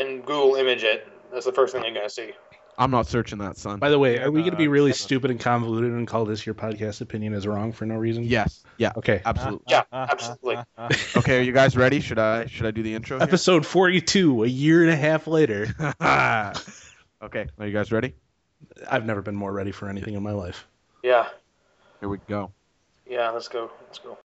and Google image it. That's the first thing you're gonna see. I'm not searching that, son. By the way, are we no, going to be uh, really seven. stupid and convoluted and call this your podcast opinion is wrong for no reason? Yes. Yeah. Okay. Absolutely. Yeah, absolutely. Okay, are you guys ready? Should I should I do the intro? Here? Episode 42, a year and a half later. okay, are you guys ready? I've never been more ready for anything in my life. Yeah, Here we go. yeah. Let's go. Let's go.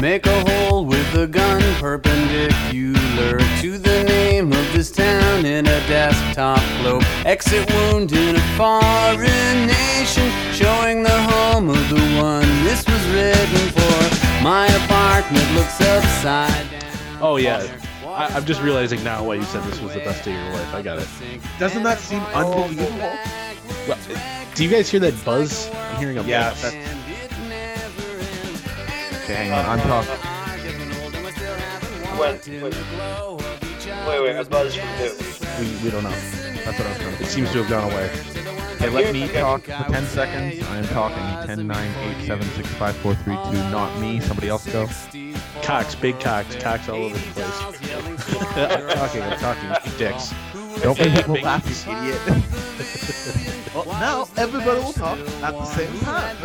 Make a hole with a gun perpendicular to the name of this town in a desktop globe. Exit wound in a foreign nation, showing the home of the one this was written for. My apartment looks upside down. Oh, yeah. I, I'm just realizing now why you said this was the best day of your life. I got it. Doesn't that seem unbelievable? Well, do you guys hear that buzz? I'm hearing a Yeah, buzz. That's- Okay, hang on. I'm talking. When, wait, wait, wait. A buzz from who? We, we don't know. That's what I was trying to It seems to have gone away. Okay, let me talk for 10 seconds. I am talking 10, 9, 8, 7, 6, 5, 4, 3, 2. Not me. Somebody else go. Cocks, big cocks, cocks all over the place. I'm talking, I'm talking. Dicks. Don't make people Big laugh, you idiot. well, now everybody will talk at the same time.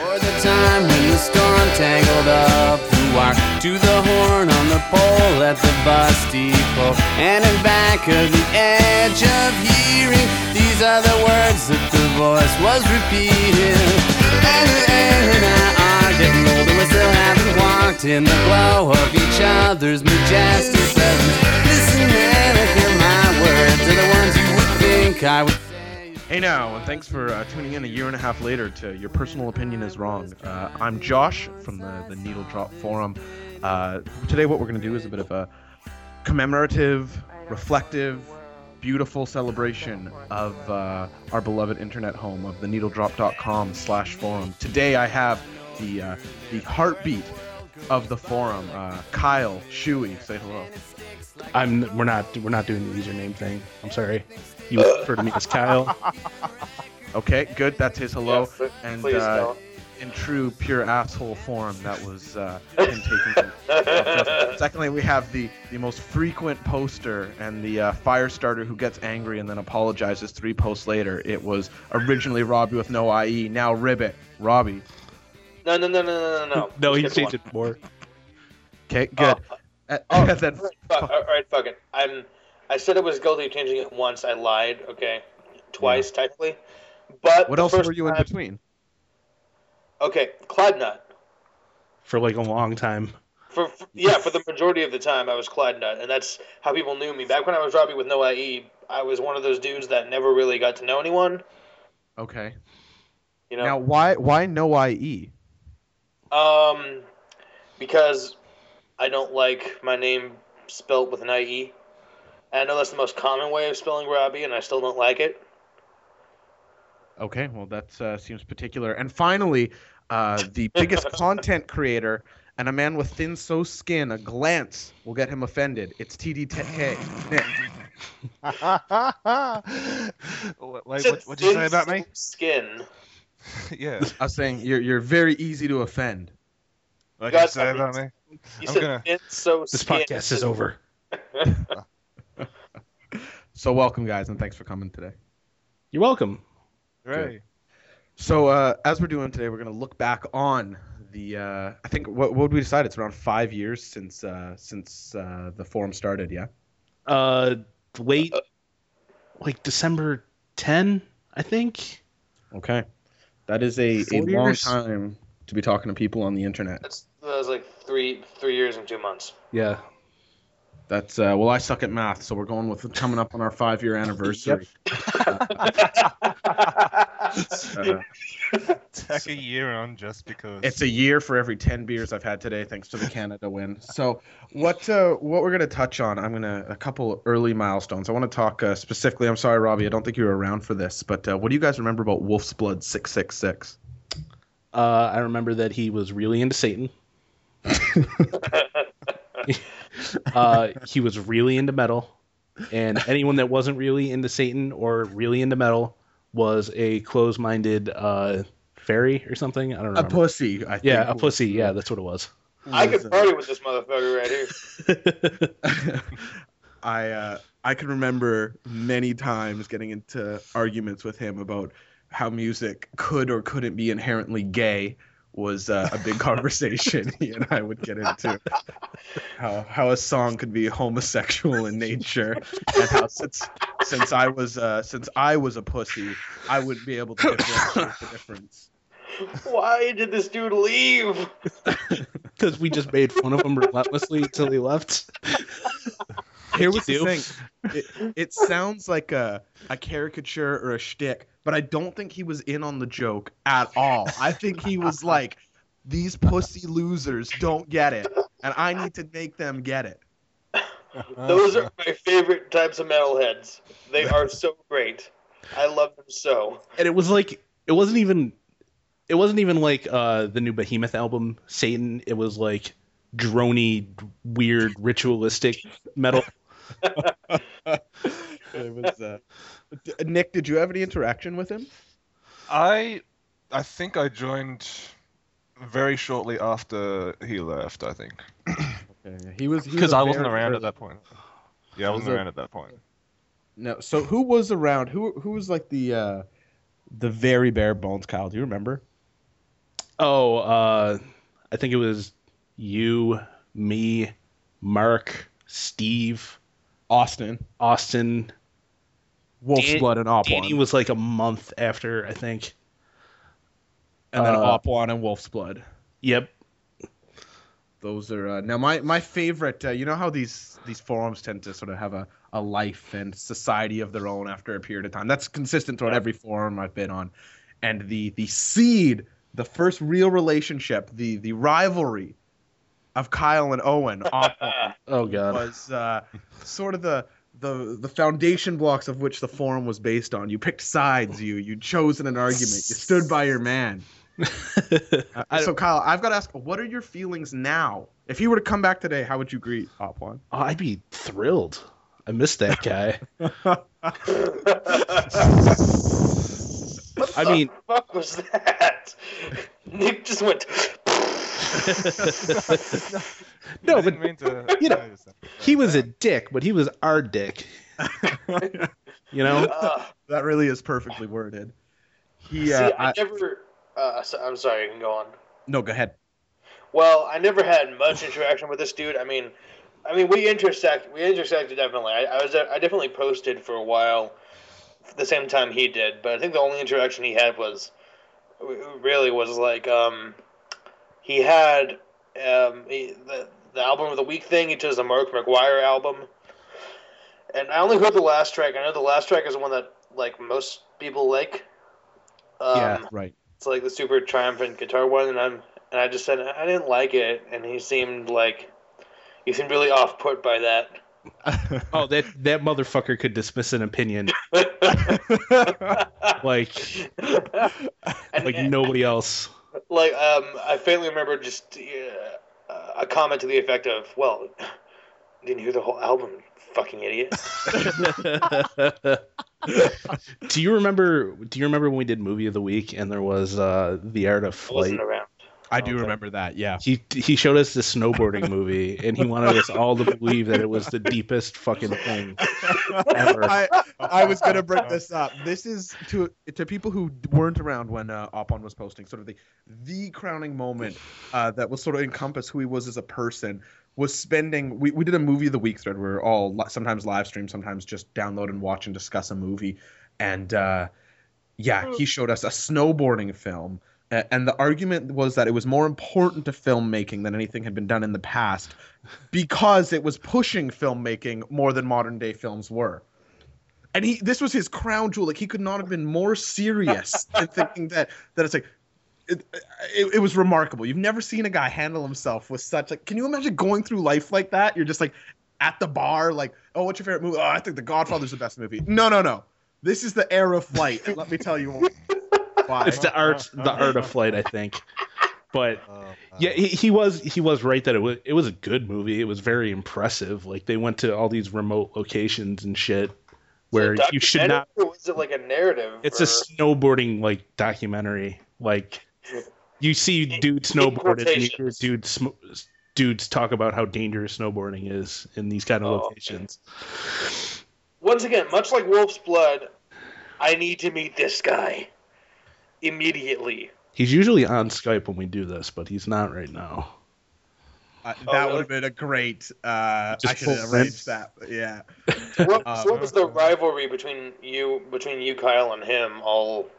Or the time when the storm tangled up the wire to the horn on the pole at the bus depot. And in back of the edge of hearing, these are the words that the voice was repeating. And, and I are getting older, we still haven't walked in the glow of each other's majestic presence. Listen, man, if you're my words are the ones you would think I would. Hey now, and thanks for uh, tuning in a year and a half later to Your Personal Opinion is Wrong. Uh, I'm Josh from the, the Needle Drop Forum. Uh, today, what we're going to do is a bit of a commemorative, reflective, beautiful celebration of uh, our beloved internet home of the needledrop.com slash forum. Today, I have the, uh, the heartbeat of the forum, uh, Kyle Shuey. Say hello. I'm. We're not. We're not doing the username thing. I'm sorry. You refer to me as Kyle. Okay, good. That's his hello. Yeah, but and please uh, don't. in true pure asshole form, that was uh, him taking. some- Secondly, we have the the most frequent poster and the uh, fire starter who gets angry and then apologizes three posts later. It was originally Robbie with no IE, now Ribbit. Robbie. No, no, no, no, no, no, no. No, he changed it more. Okay, good. Oh, Uh, Oh, and then, fuck, all right, fuck it. I'm. I said it was guilty of changing it once. I lied. Okay, twice technically. But what else were you in between? Okay, Clyde Nut. for like a long time. For, for yeah, for the majority of the time, I was Clyde Nut, and that's how people knew me. Back when I was Robbie with no IE, I was one of those dudes that never really got to know anyone. Okay. You know, Now, why why no? IE? um, because I don't like my name spelt with an IE. And I know that's the most common way of spelling Robbie, and I still don't like it. Okay, well that uh, seems particular. And finally, uh, the biggest content creator and a man with thin so skin, a glance will get him offended. It's TD10K. Nick. what, wait, what, what'd you say about me? Skin. yeah. I was saying you're you're very easy to offend. What'd you Guys, say I about me? You I'm said gonna- thin, so This skin. podcast is over. So welcome, guys, and thanks for coming today. You're welcome. Hooray. So uh, as we're doing today, we're gonna look back on the. Uh, I think what what would we decide? It's around five years since uh, since uh, the forum started. Yeah. Uh, late, like December 10, I think. Okay. That is a, a long years? time to be talking to people on the internet. That's, that was like three three years and two months. Yeah. That's uh, well, I suck at math, so we're going with coming up on our five year anniversary. Uh, Tack a year on just because. it's a year for every ten beers I've had today, thanks to the Canada win. So, what uh, what we're gonna touch on? I'm gonna a couple early milestones. I want to talk uh, specifically. I'm sorry, Robbie, I don't think you were around for this, but uh, what do you guys remember about Wolf's Blood six six six? Uh, I remember that he was really into Satan. uh, he was really into metal, and anyone that wasn't really into Satan or really into metal was a closed-minded uh, fairy or something. I don't know. A remember. pussy. I think. yeah, a pussy. Yeah, that's what it was. I could party with this motherfucker right here. I uh, I can remember many times getting into arguments with him about how music could or couldn't be inherently gay was uh, a big conversation he and I would get into. How how a song could be homosexual in nature, and how since since I was uh, since I was a pussy, I wouldn't be able to differentiate the difference. Why did this dude leave? Because we just made fun of him relentlessly until he left. Here was the do? thing. It, it sounds like a, a caricature or a shtick, but I don't think he was in on the joke at all. I think he was like, these pussy losers don't get it, and I need to make them get it. Those are my favorite types of metalheads. They are so great. I love them so. and it was like it wasn't even it wasn't even like uh the new behemoth album satan it was like drony weird ritualistic metal It was, uh, Nick, did you have any interaction with him? I I think I joined very shortly after he left. I think Okay, he was because I wasn't around at that point. Yeah, I Was wasn't it- around at that point. No, so who was around? Who who was like the uh, the very bare bones, Kyle? Do you remember? oh uh i think it was you me mark steve Austin, austin Wolf's Dan- Blood, and Opwan. danny was like a month after i think and then uh, Opwan and Wolf's Blood. yep Those are uh, now my my favorite. Uh, you know how these these forums tend to sort of have a, a life and society of their own after a period of time. That's consistent throughout every forum I've been on, and the the seed, the first real relationship, the the rivalry of Kyle and Owen Opwan, oh god was uh, sort of the. The, the foundation blocks of which the forum was based on. You picked sides. You you chosen an argument. You stood by your man. Uh, so Kyle, I've got to ask, what are your feelings now? If you were to come back today, how would you greet Opwan? Oh, I'd be thrilled. I miss that guy. What I the mean- fuck was that? Nick just went. No, I but didn't mean to. you know, he was a dick, but he was our dick. You know? Uh, that really is perfectly worded. He, see, uh, I, I- never. Uh, so- I'm sorry. I can go on. no, go ahead. Well, I never had much interaction with this dude. I mean, I mean, we intersect. We intersected definitely. I, I was. I definitely posted for a while, the same time he did. But I think the only interaction he had was, really was like, um, he had um he, the the album of the week thing. He chose the Mark McGuire album, and I only heard the last track. I know the last track is the one that like most people like. Um, yeah, right. it's like the super triumphant guitar one, and I'm and I just said I didn't like it, and he seemed like he seemed really off put by that. Oh, that that motherfucker could dismiss an opinion like and, like nobody else. Like um, I faintly remember just uh, a comment to the effect of, "Well, didn't you hear the whole album, fucking idiot." do you remember do you remember when we did movie of the week and there was uh the art of I flight? Wasn't around. I do remember that. Yeah. He he showed us the snowboarding movie and he wanted us all to believe that it was the deepest fucking thing ever. I, I was gonna bring this up. This is to to people who weren't around when uh, Opon was posting, sort of the the crowning moment uh, that was sort of encompass who he was as a person. Was spending we, we did a movie of the week thread where all sometimes live stream, sometimes just download and watch and discuss a movie, and uh, yeah, he showed us a snowboarding film. And the argument was that it was more important to filmmaking than anything had been done in the past because it was pushing filmmaking more than modern day films were. And he this was his crown jewel. Like he could not have been more serious in thinking that that it's like it, it, it was remarkable. You've never seen a guy handle himself with such like can you imagine going through life like that? You're just like at the bar, like, oh, what's your favorite movie? Oh, I think The Godfather's the best movie. No, no, no. This is the era of flight. And let me tell you why. It's the art oh, the oh. art of flight, I think. But Oh, yeah, he, he was he was right that it was it was a good movie. It was very impressive. Like they went to all these remote locations and shit where it you should not. or was it like a narrative? It's or- a snowboarding like documentary. Like you see dude snowboard and you hear quotations. dudes sm- dudes talk about how dangerous snowboarding is in these kind of Oh, locations. Once again, much like Wolf's Blood, I need to meet this guy immediately. He's usually on Skype when we do this, but he's not right now. Uh, Oh, that really? would have been a great. Uh, Just I should have pull arranged that. Yeah. So what, Uh, so what was the rivalry between you, between you, Kyle, and him, all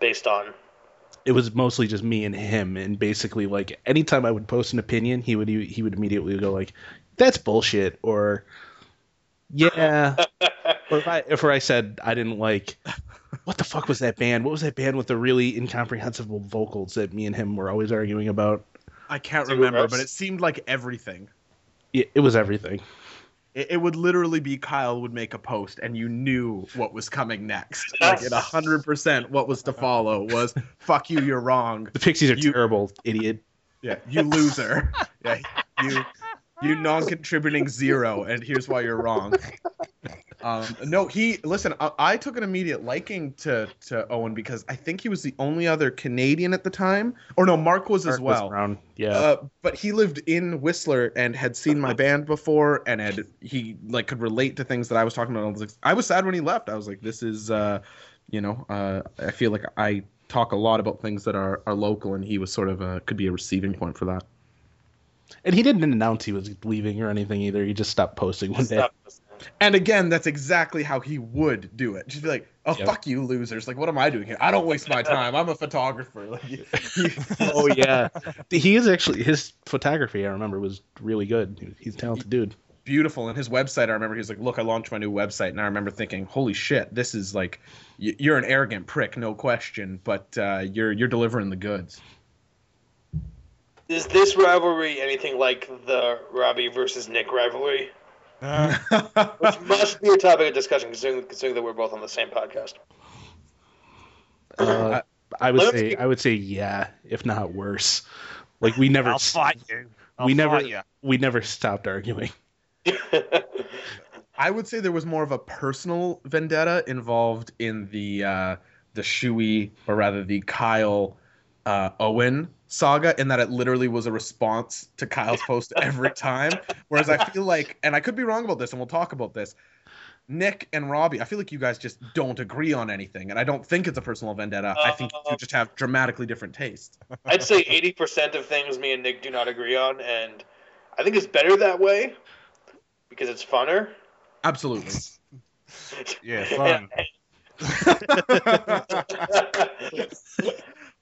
based on? It was mostly just me and him, and basically like anytime I would post an opinion, he would he would immediately go like, "That's bullshit," or "Yeah," or if I if I said I didn't like, what the fuck was that band? What was that band with the really incomprehensible vocals that me and him were always arguing about? I can't Two remember, refs? but it seemed like everything. It, it was everything. It, it would literally be Kyle would make a post, and you knew what was coming next. Like Yes. it hundred percent, what was to follow was "fuck you, you're wrong." The Pixies are You- terrible, idiot. Yeah, you loser. yeah, you you non-contributing zero, and here's why you're wrong. Um, no, he listen. I, I took an immediate liking to to Owen because I think he was the only other Canadian at the time, or no, Mark was as Mark was well. around. Yeah. Uh, but he lived in Whistler and had seen my band before, and had he like could relate to things that I was talking about. I was, like, I was sad when he left. I was like, this is, uh, you know, uh, I feel like I talk a lot about things that are, are local, and he was sort of a, could be a receiving point for that. and he didn't announce he was leaving or anything either. He just stopped posting one day. Stop. And again, that's exactly how he would do it. Just be like, "Oh Yep. fuck you, losers! Like, what am I doing here? I don't waste my time. I'm a photographer." Like, you- you- oh yeah, he is actually his photography. I remember was really good. He's a talented dude. beautiful. And his website, I remember he's like, "Look, I launched my new website," and I remember thinking, "Holy shit, this is like, you're an arrogant prick, no question, but uh, you're you're delivering the goods." Is this rivalry anything like the Robbie versus Nick rivalry? Uh, Which must be a topic of discussion, considering, considering that we're both on the same podcast. Uh, I would Let say me- I would say yeah, if not worse. Like we never I'll fight you. I'll we never you. we never stopped arguing. I would say there was more of a personal vendetta involved in the uh, the Shui, or rather the Kyle uh, Owen saga, in that it literally was a response to Kyle's post every time. Whereas I feel like, and I could be wrong about this, and we'll talk about this. Nick and Robbie, I feel like you guys just don't agree on anything, and I don't think it's a personal vendetta. I think you uh, just have dramatically different tastes. I'd say 80% of things me and Nick do not agree on, and I think it's better that way because it's funner. Absolutely. Yeah, fun.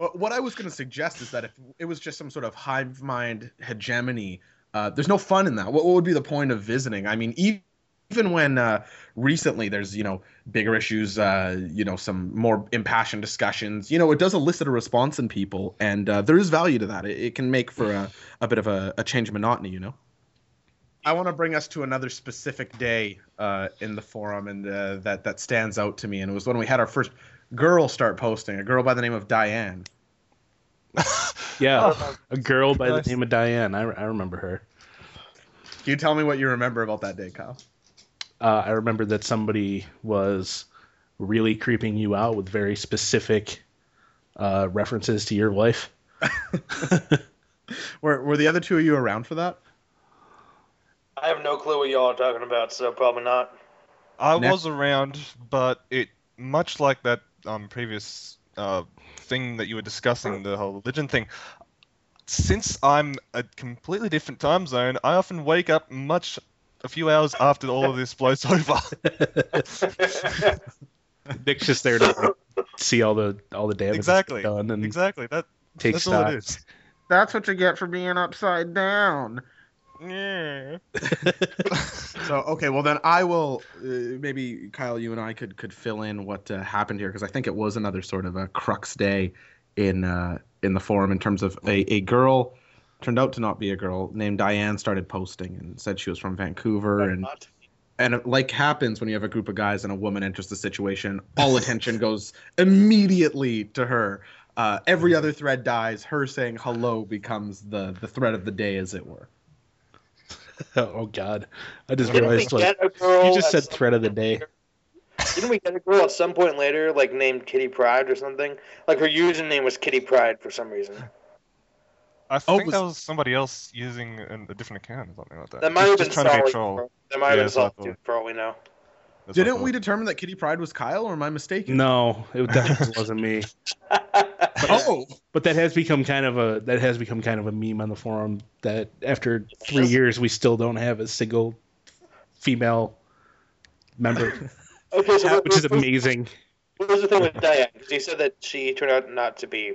Well, what I was going to suggest is that if it was just some sort of hive mind hegemony, uh, there's no fun in that. What, what would be the point of visiting? I mean, e- even when uh, recently there's you know bigger issues, uh, you know some more impassioned discussions, you know it does elicit a response in people, and uh, there is value to that. It, it can make for a, a bit of a, a change of monotony, you know. I want to bring us to another specific day uh, in the forum, and uh, that that stands out to me. And it was when we had our first girl start posting, a girl by the name of Diane. Yeah, Oh, a girl by nice. the name of Diane. I, I remember her. Can you tell me what you remember about that day, Kyle? Uh, I remember that somebody was really creeping you out with very specific uh, references to your life. Were were the other two of you around for that? I have no clue what y'all are talking about, so probably not. I Next. was around, but it much like that um, previous uh, thing that you were discussing, the whole religion thing. Since I'm a completely different time zone, I often wake up much a few hours after all of this blows over. Nick's just there to see all the all the damage exactly. done and Exactly. That take that's all it is. That's what you get for being upside down. Yeah. So okay, well then I will uh, maybe Kyle, you and I could could fill in what uh, happened here because I think it was another sort of a crux day in uh, in the forum in terms of a, a girl turned out to not be a girl named Diane started posting and said she was from Vancouver and Not. and it, like happens when you have a group of guys and a woman enters the situation, all attention goes immediately to her. Uh, every other thread dies. Her saying hello becomes the the thread of the day, as it were. oh God, I just Didn't realized like get a girl you just said thread of the day. Didn't we get a girl at some point later, like named Kitty Pride or something? Like her username was Kitty Pride for some reason. I Oh, think was- that was somebody else using a different account or something like that. That might have been just trying to be a troll. That might have been that's what I solid thought. for all we know. That's Didn't we determine that Kitty Pride was Kyle, or am I mistaken? No, it definitely wasn't me. Oh, But that has become kind of a that has become kind of a meme on the forum. That after three years, we still don't have a single female member, Okay, so which is what, what, amazing. what was the thing with Diane? Because he said that she turned out not to be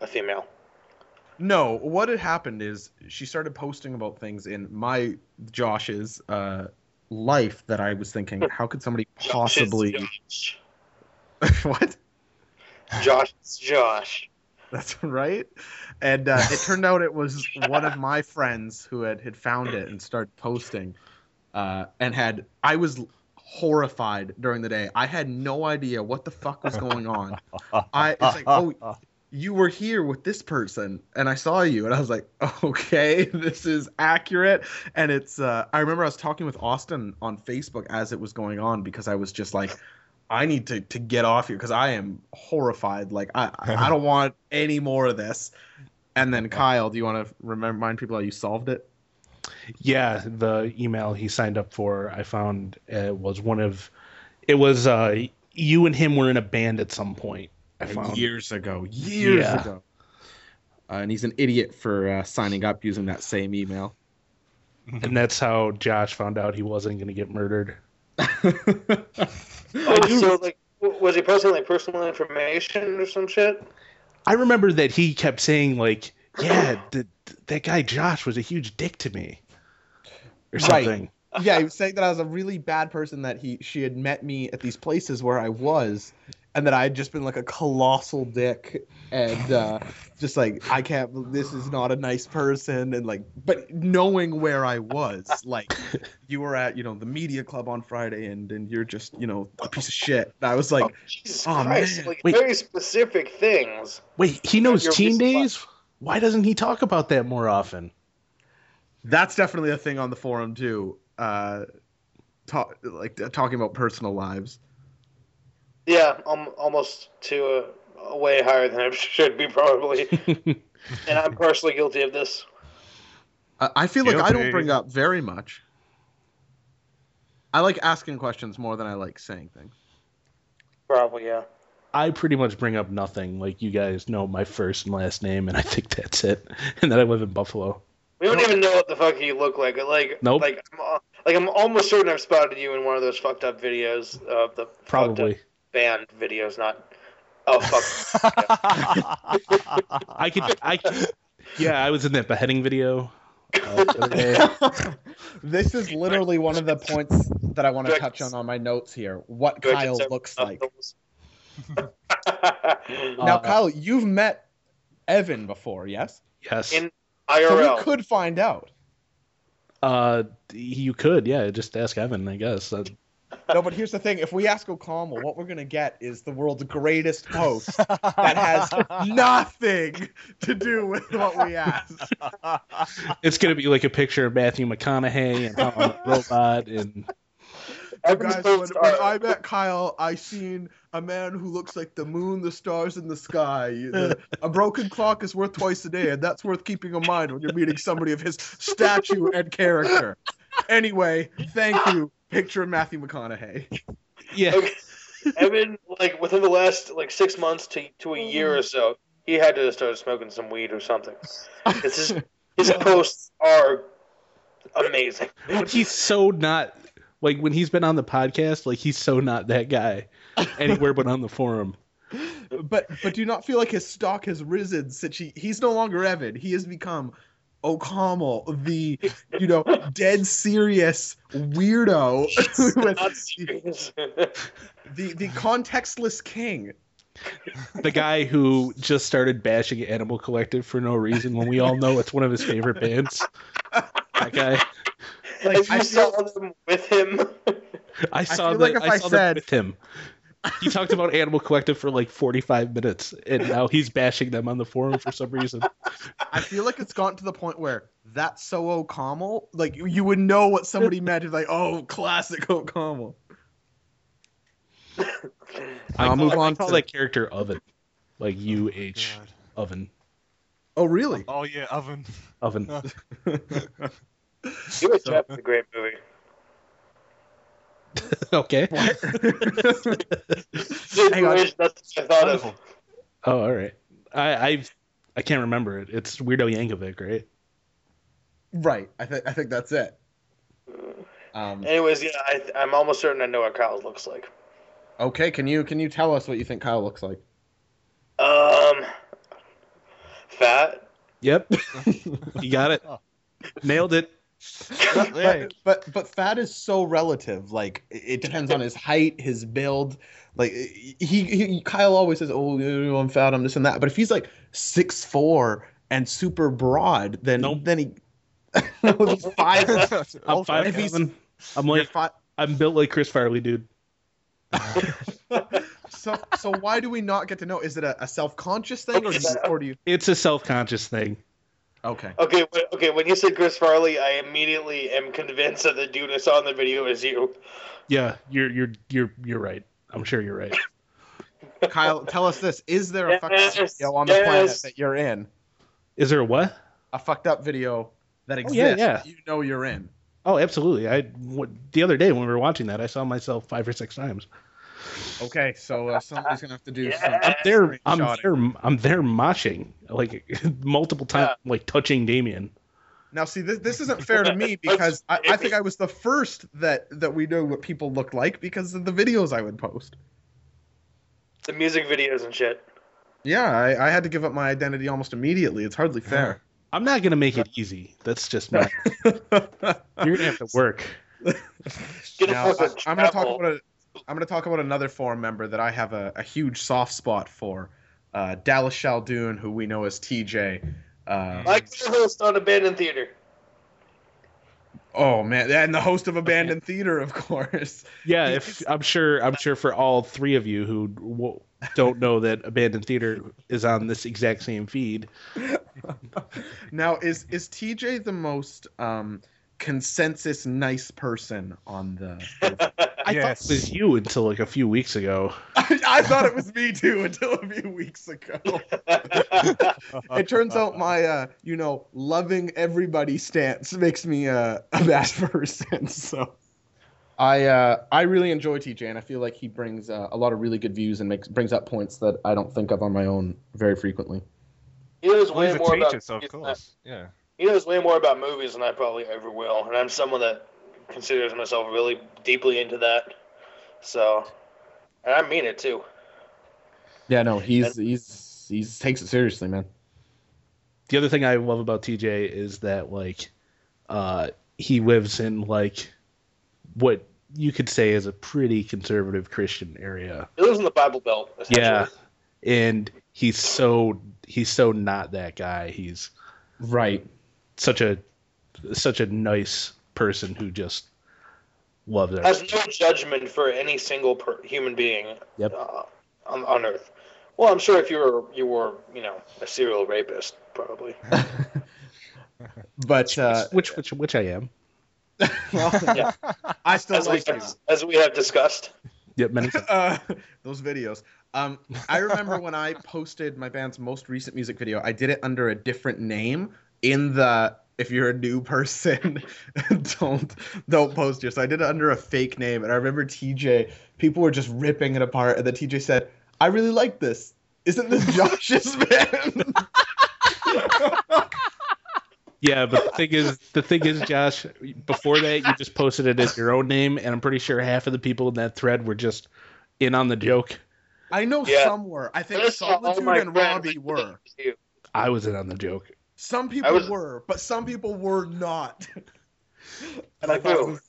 a female. No, what had happened is she started posting about things in my Josh's uh, life that I was thinking, how could somebody possibly Josh. what? Josh. Josh. That's right. And uh, it turned out it was one of my friends who had had found it and started posting, uh, and had I was horrified during the day. I had no idea what the fuck was going on. I it's like oh you were here with this person and I saw you and I was like, okay, this is accurate. And it's uh I remember I was talking with Austin on Facebook as it was going on because I was just like, I need to to get off here because I am horrified. Like I I don't want any more of this. And then Kyle, do you want to remind people how you solved it? Yeah, the email he signed up for, I found uh, was one of. It was uh, you and him were in a band at some point. I found. years ago. Years Yeah. ago. Uh, and he's an idiot for uh, signing up using that same email. and that's how Josh found out he wasn't going to get murdered. Oh, so like, was he posting like personal information or some shit? I remember that he kept saying like, "Yeah, th- that guy Josh was a huge dick to me," or Right. something. yeah, he was saying that I was a really bad person. That he she had met me at these places where I was, and that I had just been like a colossal dick, and uh, just like I can't. This is not a nice person, and like, but knowing where I was, like, you were at you know the media club on Friday, and and you're just you know a piece of shit. And I was like, oh, Jesus oh, Christ! man. Like Wait. very specific things. Wait, he knows teen recent days. Why doesn't he talk about that more often? that's definitely a thing on the forum too. Uh, talk like talking about personal lives. Yeah, um, almost to a, a way higher than it should be probably. and I'm personally guilty of this. I I feel like I don't bring up very much. I like asking questions more than I like saying things. Probably, yeah. I pretty much bring up nothing. Like you guys know my first and last name, and I think that's it. And that I live in Buffalo. We don't even know what the fuck you look like. Like, Nope. like, I'm, like I'm almost certain I've spotted you in one of those fucked up videos of the fucked up Probably. Band videos. Not, oh fuck. I could. I. Could, yeah, I was in that beheading video. Uh, the other day. This is literally one of the points that I want to touch on on my notes here. What Good, Kyle looks like. Uh, Now, Kyle, you've met Evan before, yes? yes. In- So IRL. we could find out. Uh, you could. Yeah, just ask Evan. I guess. Uh, No, but here's the thing: if we ask O'Connell, what we're gonna get is the world's greatest host that has nothing to do with what we ask. it's gonna be like a picture of Matthew McConaughey and how I'm a robot and Evan's Guys, when, when I met Kyle, I seen a man who looks like the moon, the stars, and the sky. The- a broken clock is worth twice a day, and that's worth keeping in mind when you're meeting somebody of his stature and character. Anyway, thank you. Picture of Matthew McConaughey. yeah. Okay. Evan, like within the last like six months to to a year or so, he had to start smoking some weed or something. his his posts are amazing. He's so not like when he's been on the podcast. Like he's so not that guy anywhere but on the forum. But but do you not feel like his stock has risen since he, he's no longer Evan? He has become O'Connell, the you know dead serious weirdo with Not serious. the the contextless king. The guy who just started bashing Animal Collective for no reason when we all know it's one of his favorite bands. That guy. Like Have you I saw feel, them with him? I saw feel that. like if I I saw said- that with him. He talked about Animal Collective for like 45 minutes, and now he's bashing them on the forum for some reason. I feel like it's gotten to the point where that's so O'Connell. Like you- you would know what somebody meant. It's like, oh, classic O'Connell. I I'll call- move I on call to- that character Oven, like U H oh, God. Oven Oh, really? Oh yeah, oven. Oven. You Were Trapped is a great movie. okay. Hang on. That's what I thought Wonderful. of. Oh, all right. I I I can't remember it. It's Weird Al Yankovic, right? right. I think I think that's it. Um, Anyways, yeah, I, I'm almost certain I know what Kyle looks like. okay, can you can you tell us what you think Kyle looks like? Um, fat. Yep. you got it. Nailed it. But, but but fat is so relative. Like it depends on his height, his build. Like he, he Kyle always says, "Oh, I'm fat, I'm this and that." But if he's like six four and super broad, then Nope. then he five. I'm five If seven. I'm like fi- I'm built like Chris Farley, dude. so so why do we not get to know? Is it a, a self conscious thing, or or do you? It's a self-conscious thing. Okay. Okay, okay. When you said Chris Farley, I immediately am convinced that the dude I saw in the video is you. Yeah, you're you're you're you're right. I'm sure you're right. Kyle, tell us this: Is there a fucked up video on the planet that you're in? Is there a what? A fucked up video that Oh, exists yeah, yeah. that you know you're in. Oh, absolutely. I what, the other day when we were watching that, I saw myself five or six times. Okay, so uh, somebody's gonna have to do some. Yeah. There, I'm Screenshotting. there, I'm there moshing like multiple times, like touching Damian. Now, see, this, this isn't fair to me because I, I think I was the first that that we know what people look like because of the videos I would post. The music videos and shit. Yeah, I, I had to give up my identity almost immediately. It's hardly fair. I'm not gonna make it easy. That's just not. You're gonna have to work. Get Now, a fucking I, am going to talk about a, I'm going to talk about another forum member that I have a, a huge soft spot for, uh, Dallas Shaldoon, who we know as TJ. Uh, My co-host on Abandoned Theater. oh man, and the host of Abandoned Theater, of course. Yeah, if I'm sure, I'm sure for all three of you who w- don't know that Abandoned Theater is on this exact same feed. Now, is is TJ the most um, consensus nice person on the? I Yes. thought it was you until like a few weeks ago. I, I thought it was me too until a few weeks ago. it turns out my uh, you know loving everybody stance makes me uh, a bad person. So. I uh, I really enjoy TJ, and I feel like he brings uh, a lot of really good views and makes brings up points that I don't think of on my own very frequently. He knows way a more about of movies I- course. Yeah. He knows way more about movies than I probably ever will, and I'm someone that considers myself really deeply into that. So, and I mean it too. Yeah, no, he's he's he's takes it seriously, man. The other thing I love about TJ is that like, uh, he lives in like, what you could say is a pretty conservative Christian area. He lives in the Bible Belt. essentially. Yeah, and he's so he's so not that guy. He's Right. such a such a nice person who just loves it. has no judgment for any single per- human being Yep. uh, on, on Earth. Well, I'm sure if you were you were you know a serial rapist, probably. But uh, which which which I am. well, Yeah. I still As we, like you. have, as we have discussed. Yep, many times. uh, those videos. Um, I remember when I posted my band's most recent music video, I did it under a different name in the if you're a new person, don't don't post here. So I did it under a fake name, and I remember TJ. People were just ripping it apart, and then TJ said, "I really like this. Isn't this Josh's band?" Yeah, but the thing is, the thing is, Josh. Before that, you just posted it as your own name, and I'm pretty sure half of the people in that thread were just in on the joke. I know Yeah. some were. I think First Solitude and Robbie were. I was in on the joke. Some people was- were, but some people were not. and I Like thought was,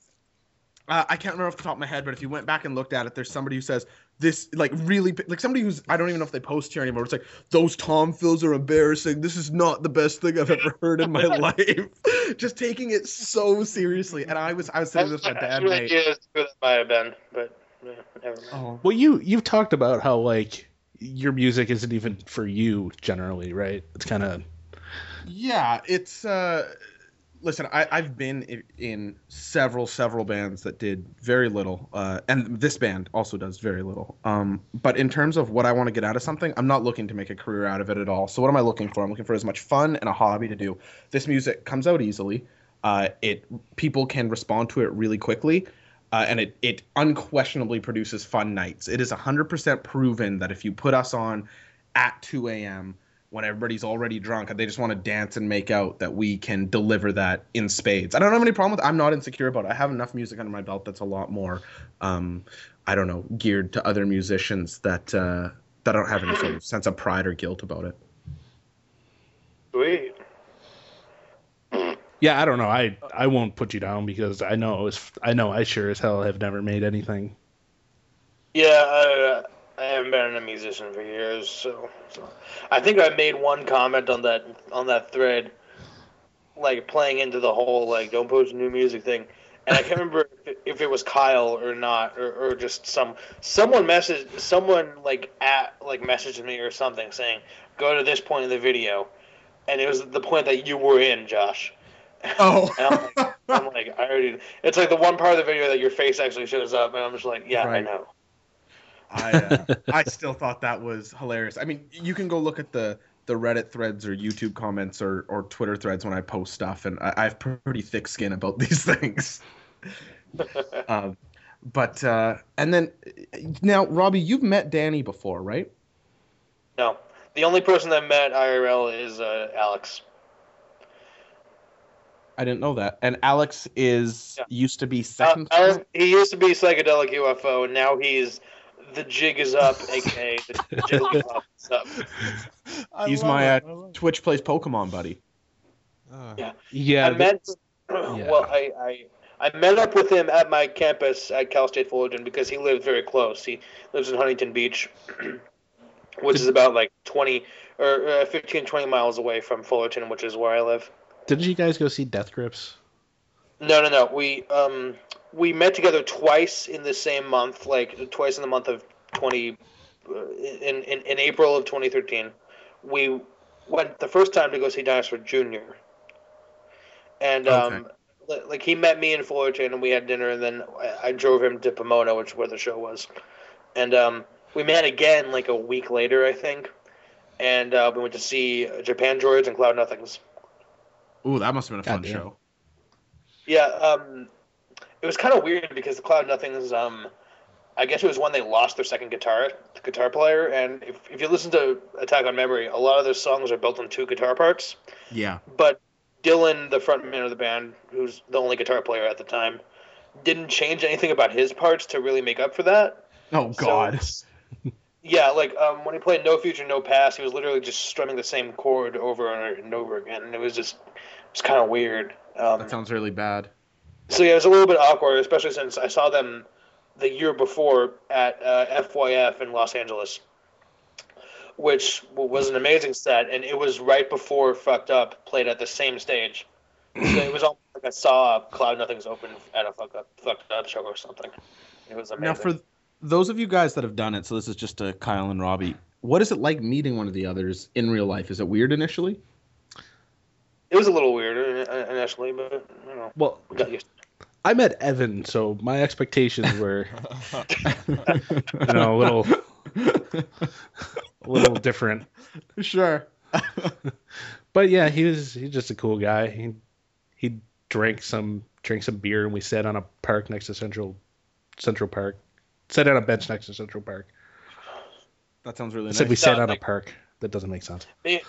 uh, I can't remember off the top of my head, but if you went back and looked at it, there's somebody who says this, like really, like somebody who's I don't even know if they post here anymore. It's like those Tom fills are embarrassing. This is not the best thing I've ever heard in my life. Just taking it so seriously, and I was I was sitting with my That's dad really mate. is who that might have been, but yeah, never mind. Oh, Well, you you've talked about how like your music isn't even for you generally, right? It's kind of yeah, it's uh, listen, I, I've been in, in several, several bands that did very little, uh, and this band also does very little. Um, but in terms of what I want to get out of something, I'm not looking to make a career out of it at all. So what am I looking for? I'm looking for as much fun and a hobby to do. This music comes out easily. Uh, it people can respond to it really quickly. Uh, and it, it unquestionably produces fun nights. It is 100% proven that if you put us on at 2 a.m., when everybody's already drunk and they just want to dance and make out that we can deliver that in spades. I don't have any problem with. I'm not insecure about it. I have enough music under my belt that's a lot more um, I don't know, geared to other musicians that uh, that don't have any sort of sense of pride or guilt about it. Sweet. Yeah, I don't know. I I won't put you down because I know it's I know I sure as hell have never made anything. Yeah, I, I haven't been a musician for years, so, so I think I made one comment on that on that thread, like playing into the whole like don't post new music thing, and I can't remember if it, if it was Kyle or not, or, or just some someone messaged someone like at like messaged me or something saying go to this point in the video, and it was the point that you were in, Josh. Oh. I'm like, I'm like, I already. It's like the one part of the video that your face actually shows up, and I'm just like, yeah, I know. I uh, I still thought that was hilarious. I mean, you can go look at the the Reddit threads or YouTube comments or, or Twitter threads when I post stuff, and I, I have pretty thick skin about these things. um, but uh, and then now, Robbie, you've met Danny before, right? No, the only person that met IRL is uh, Alex. I didn't know that. And Alex is Yeah. used to be Uh, second. Alex, he used to be psychedelic UFO, and now he's the jig is up, aka the jig is up. I He's my, uh, I love it. Twitch plays Pokemon, buddy. Ah. Yeah. Yeah, I met. Well, I, I I met up with him at my campus at Cal State Fullerton because he lived very close. He lives in Huntington Beach, which is about like 20 or uh, 15, 20 miles away from Fullerton, which is where I live. didn't you guys go see Death Grips? No, no, no. We um we met together twice in the same month, like twice in the month of 20 uh, in, in in April of 2013. We went the first time to go see Dinosaur Jr. And um li- like he met me in Fullerton and we had dinner and then I, I drove him to Pomona, which is where the show was. And um we met again like a week later, I think. And uh, we went to see Japandroids and Cloud Nothings. Ooh, that must have been a fun Goddamn. show. Yeah, um, it was kind of weird because the Cloud Nothings, um, I guess it was when they lost their second guitar guitar player, and if, if you listen to Attack on Memory, a lot of their songs are built on two guitar parts. Yeah. But Dylan, the frontman of the band, who's the only guitar player at the time, didn't change anything about his parts to really make up for that. Oh So- God. Yeah, like um, when he played No Future, No Past, he was literally just strumming the same chord over and over again, and it was just it was kind of weird. Um, that sounds really bad. So yeah, it was a little bit awkward, especially since I saw them the year before at uh, FYF in Los Angeles, which was an amazing set, and it was right before Fucked Up played at the same stage. So it was almost like I saw Cloud Nothing's open at a Fucked Up, fucked up show or something. It was amazing. Now, for those of you guys that have done it, so this is just to Kyle and Robbie. What is it like meeting one of the others in real life? Is it weird initially? it was a little weird initially, but you know, Well, we got used. I met Evan, so my expectations were, you know, a little, a little different. sure. But yeah, he was he's just a cool guy. He he drank some drank some beer, and we sat on a park next to Central Central Park. Sat on a bench next to Central Park. That sounds really I nice. said we sat Sounds on a park. That doesn't make sense. me,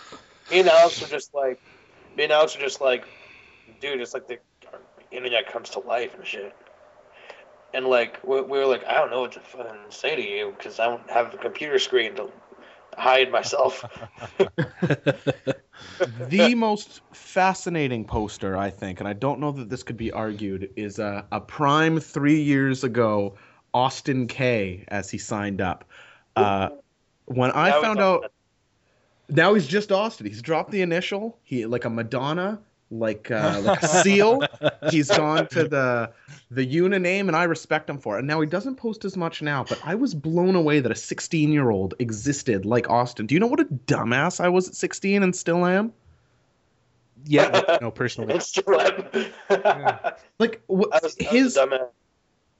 me and Alex were just like, me and Alex were just like, dude, it's like the internet comes to life and shit. And like, we, we were like, I don't know what to fucking say to you because I don't have a computer screen to hide myself. the most fascinating poster, I think, and I don't know that this could be argued, is a, a prime three years ago, Austin K, as he signed up. Uh, when I Now found out, now he's just Austin. He's dropped the initial. He like a Madonna, like uh, like a seal. He's gone to the the Una name, and I respect him for it. And now he doesn't post as much now, but I was blown away that a 16 year old existed like Austin. Do you know what a dumbass I was at 16 and still am? Yeah, no, personally. and celeb. Like what, I was, I was his a dumbass.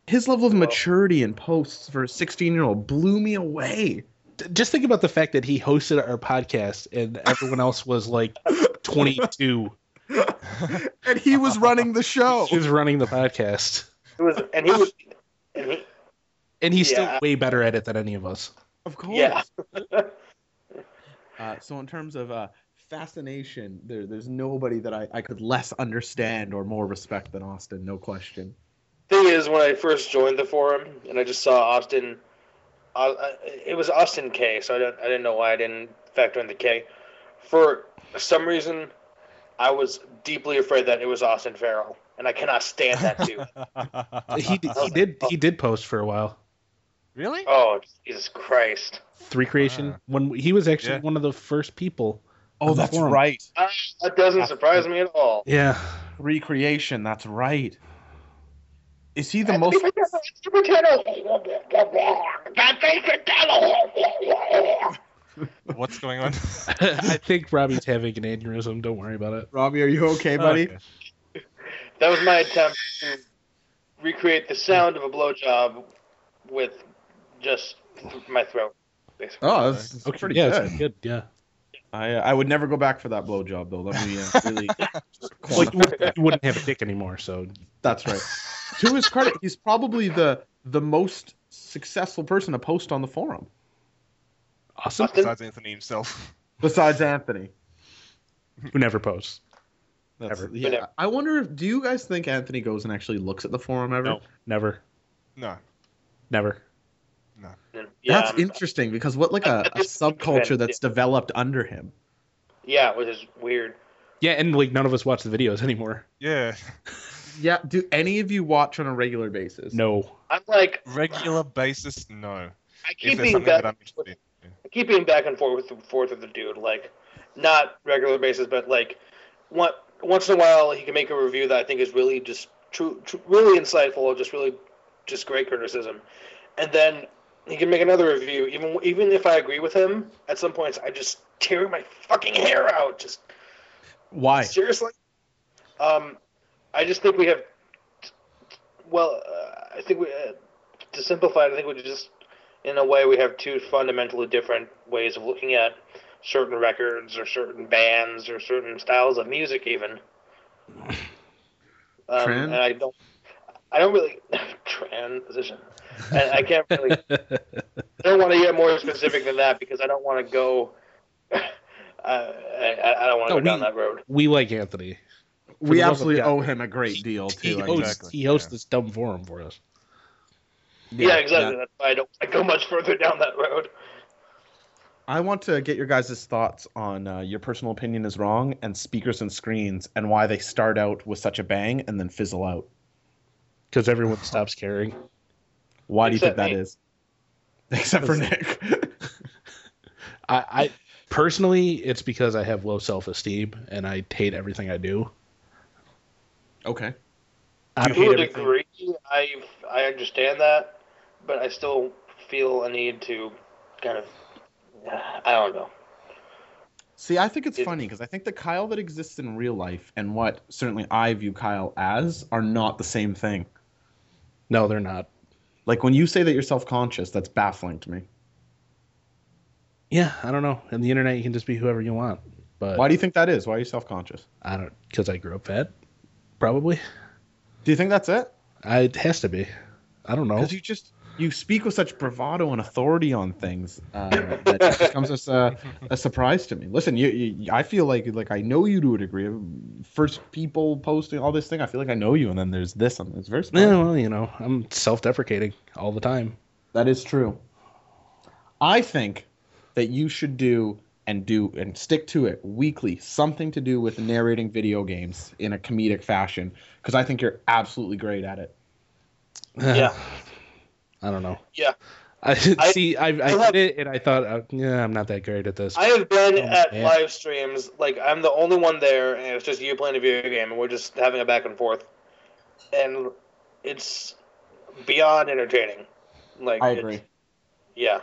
his level of maturity in posts for a 16 year old blew me away. Just think about the fact that he hosted our podcast and everyone else was like 22. And he was running the show. He was running the podcast. It was, and he was, and he, And he's Yeah. still way better at it than any of us. Of course. yeah. Uh, so in terms of uh, fascination, there, there's nobody that I, I could less understand or more respect than Austin, no question. Thing is, when I first joined the forum and I just saw Austin, uh, it was Austin K, so I didn't, I didn't know why I didn't factor in the K. For some reason, I was deeply afraid that it was Austin Farrell, and I cannot stand that dude. He, d- he did he did post for a while. really? oh, Jesus Christ. Three creation Ah. when he was actually Yeah. one of the first people. Oh, that's forum. right. Uh, that doesn't surprise me at all. Yeah. Recreation, that's right. Is he the most. What's going on? I think Robbie's having an aneurysm. Don't worry about it. Robbie, are you okay, buddy? Okay. That was my attempt to recreate the sound of a blowjob with just my throat, basically. Oh, that's, that's Okay. pretty yeah, good. it's good. Yeah. I, uh, I would never go back for that blowjob, though. Let me uh, really. Well, you, wouldn't- you wouldn't have a dick anymore, so That's right. To his credit, he's probably the the most successful person to post on the forum, awesome. Besides Anthony himself. besides Anthony. Who never posts. That's, Ever. yeah. I wonder if do you guys think Anthony goes and actually looks at the forum ever? No, never, No. never. Yeah, That's I'm- interesting because what like a, a subculture that's developed under him. yeah, which is weird. Yeah, and like none of us watch the videos anymore. Yeah. Yeah. Do any of you watch on a regular basis? No. I'm like, Regular basis, no. I If keep there's being something back, that I'm interested in. I keep being back and forth with forth with the dude. Like, not regular basis, but like, one, once in a while he can make a review that I think is really just true, true really insightful, just really just great criticism, and then he can make another review. Even even if I agree with him, at some points I just tear my fucking hair out. Just Why? Seriously? Um, I just think we have. Well, uh, I think we, uh, to simplify it, I think we just, in a way, we have two fundamentally different ways of looking at certain records or certain bands or certain styles of music, even. Um, Tran- and I don't, I don't really transition, and I can't really. I don't want to get more specific than that because I don't want to go. Uh, I, I don't want to No, go down we- that road. We like Anthony. We the love of absolutely owe him a great deal He too. I hosts, Exactly, he hosts yeah. this dumb forum for us. Yeah, exactly. That's why I don't I go much further down that road. I want to get your guys' thoughts on uh, your personal opinion is wrong and speakers and screens and why they start out with such a bang and then fizzle out. Because everyone stops caring. Why do you think Except that me. is? Except for Nick. I, I personally, it's because I have low self esteem and I hate everything I do. okay. I To hate a everything. degree, I I understand that, but I still feel a need to kind of I don't know. See, I think it's It- funny because I think the Kyle that exists in real life and what certainly I view Kyle as are not the same thing. No, they're not. Like when you say that you're self conscious, that's baffling to me. Yeah, I don't know. On the internet, you can just be whoever you want. But Why do you think that is? Why are you self conscious? I don't because I grew up fat. Probably. Do you think that's it? I, it has to be. I don't know. Because you just you speak with such bravado and authority on things uh, that it becomes as a, a surprise to me. Listen, you, you, I feel like like I know you to a degree. First people posting all this thing, I feel like I know you, and then there's this. and It's very Yeah, well, you know, I'm self-deprecating all the time. That is true. I think that you should do and do and stick to it weekly something to do with narrating video games in a comedic fashion because I think you're absolutely great at it. Yeah. I don't know. Yeah. I I- see. I, I have- did it, and I thought, uh, yeah, I'm not that great at this. I have been Oh, at man. live streams like I'm the only one there, and it's just you playing a video game, and we're just having a back and forth, and it's beyond entertaining. Like I agree. Yeah.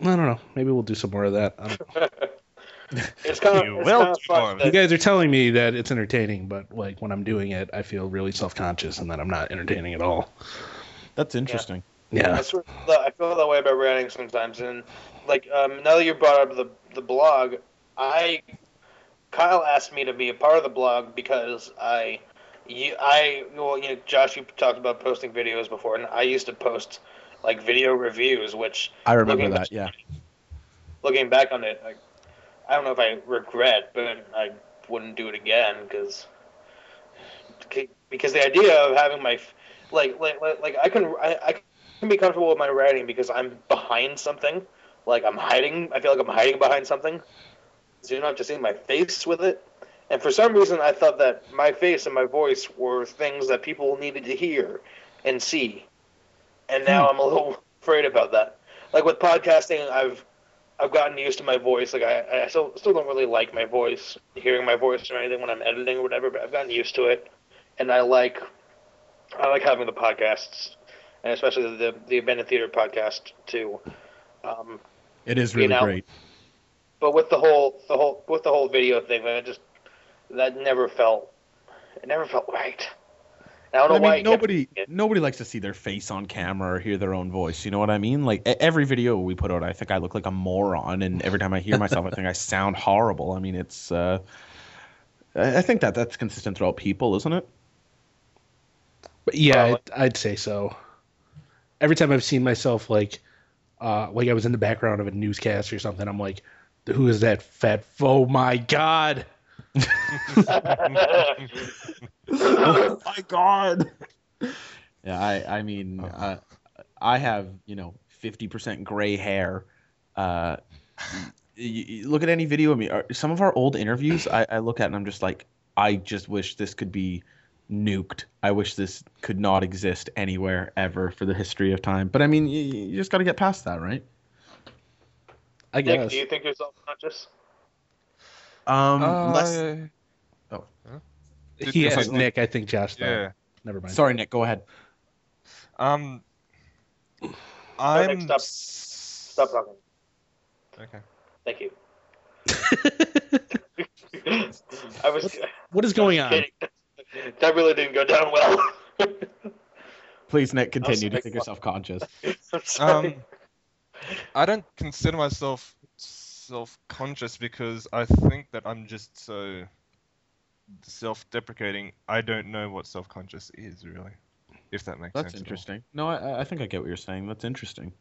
I don't know. Maybe we'll do some more of that. I don't- It's kind of You it's will kind of perform. fun. You guys are telling me that it's entertaining, but like when I'm doing it, I feel really self-conscious and that I'm not entertaining at all. That's interesting. Yeah. That's what, I feel that way about writing sometimes, and like um, now that you brought up the the blog, I Kyle asked me to be a part of the blog because I. You, I well, you know, Josh, you talked about posting videos before, and I used to post like video reviews, which I remember that. Yeah. looking back on it, like, I don't know if I regret, but I wouldn't do it again because because the idea of having my like like like, like I can I, I can be comfortable with my writing because I'm behind something, like I'm hiding. I feel like I'm hiding behind something, so you don't have to see my face with it. And for some reason, I thought that my face and my voice were things that people needed to hear and see, and now hmm. I'm a little afraid about that. Like with podcasting, I've I've gotten used to my voice. Like I, I still still don't really like my voice, hearing my voice or anything when I'm editing or whatever. But I've gotten used to it, and I like I like having the podcasts, and especially the the Abandoned Theater podcast too. Um, It is You really know, great. but with the whole the whole with the whole video thing, that just that never felt it never felt right. And I don't know I why. mean, it kept- nobody nobody likes to see their face on camera or hear their own voice. You know what I mean? Like every video we put out, I think I look like a moron, and every time I hear myself, I think I sound horrible. I mean, it's. Uh, I I think that that's consistent throughout people, isn't it? But yeah, Well, I'd, I'd say so. Every time I've seen myself, like, uh, like I was in the background of a newscast or something, I'm like, "Who is that fat? Oh my god!" oh my god. Yeah, I I mean, uh, I have you know fifty percent gray hair. Uh, you, you look at any video of me. Some of our old interviews, I, I look at and I'm just like, I just wish this could be nuked. I wish this could not exist anywhere ever for the history of time. But I mean, you, you just got to get past that, right? I Nick, guess. do you think you're self-conscious? Um, Uh, less- he asked did- Nick. I think Josh. Thought. yeah. Never mind. sorry, Nick. Go ahead. Um, I'm. stop. Stop talking. Okay. Thank you. I was What is going on? kidding. That really didn't go down well. Please, Nick, continue to make think fun. you're self-conscious. I'm. Um, I don't consider myself self-conscious because I think that I'm just so self-deprecating. I don't know what self-conscious is really, if that makes That's sense. at all. interesting. No, I, I think I get what you're saying. That's interesting.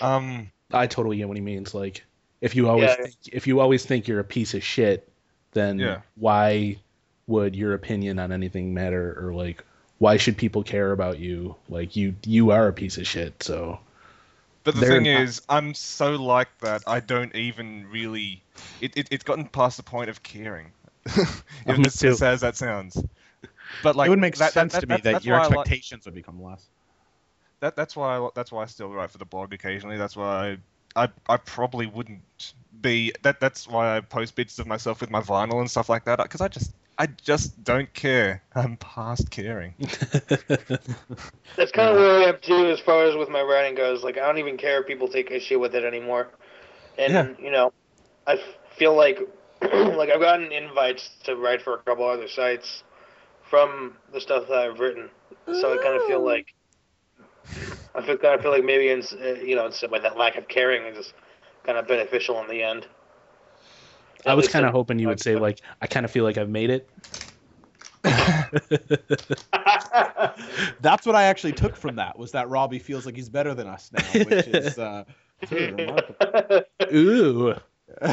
Um, I totally get what he means. Like, if you always Yeah. think, if you always think you're a piece of shit, then Yeah. why would your opinion on anything matter? Or like, why should people care about you? Like, you you are a piece of shit. So but the They're thing not- is, I'm so like that. I don't even really. It, it it's gotten past the point of caring. Oh, me as, too. as sad as that sounds. But like it would make that, sense that, to that, me that that's your why I like- expectations would become less. that that's why I, that's why I still write for the blog occasionally. That's why I I, I probably wouldn't be that that's why I post bits of myself with my vinyl and stuff like that because I just I just don't care. I'm past caring. That's kind of where I am too, as far as with my writing goes. Like, I don't even care if people take issue with it anymore. And Yeah. you know, I feel like like I've gotten invites to write for a couple other sites from the stuff that I've written. So I kind of feel like I feel kind of feel like maybe in uh, you know, instead by that lack of caring is just kind of beneficial in the end. I was kind of hoping you would say like, I kind of feel like I've made it. That's what I actually took from that was that Robbie feels like he's better than us now, which is uh, it's remarkable. Ooh.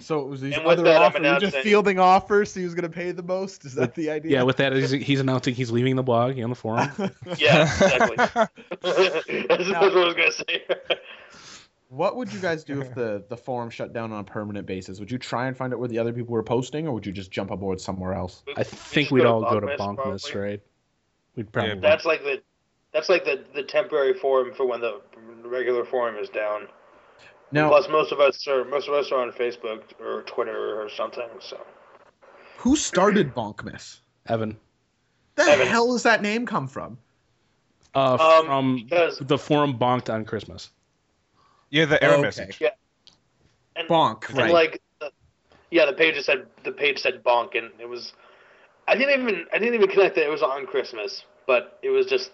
so it was these other that, offers. You're just fielding offers. So he was going to pay the most. Is that the idea? Yeah, with that, he's, he's announcing he's leaving the blog on the forum. yeah, exactly. That's, that's what I was gonna say. What would you guys do if the the forum shut down on a permanent basis? Would you try and find out where the other people were posting, or would you just jump aboard somewhere else? I think we'd all go to Bonkmas, right? We'd probably. That's like the that's like the the temporary forum for when the regular forum is down. Now, Plus, most of us are most of us are on Facebook or Twitter or something. So who started Bonkmas? Evan. The Evan. hell does that name come from? Uh, Um, from because- the forum bonked on Christmas. Yeah, the error Okay. message. and, Bonk, and right? like Yeah, the page said the page said bonk, and it was. I didn't even I didn't even connect that it was on Christmas, but it was just,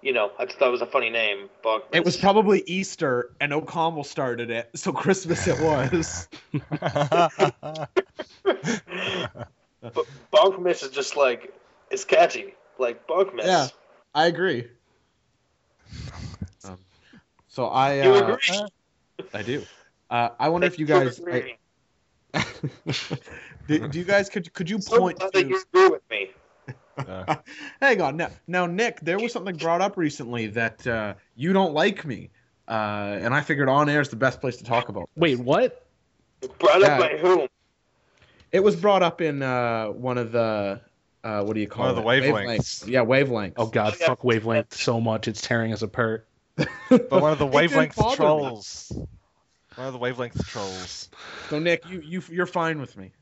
you know, I just thought it was a funny name. Bonk. It was probably Easter, and O'Connell started it, so Christmas it was. But Bonkmas is just like it's catchy, like Bonkmas. Yeah. I agree. So I You uh, agree? I do. Uh, I wonder if you guys. I- do, do you guys could could you So point glad to you agree with me. Hang on now now Nick there was something brought up recently that uh, you don't like me uh, and I figured on air is the best place to talk about. this. Wait, what? Brought Yeah. up by whom? It was brought up in uh, one of the uh, what do you call One of it? the wavelengths. Yeah, wavelengths. Oh god, Oh, yeah. fuck wavelength so much it's tearing us apart. But one of the wavelength bother me. trolls. One of the wavelength trolls. So Nick, you you you're fine with me.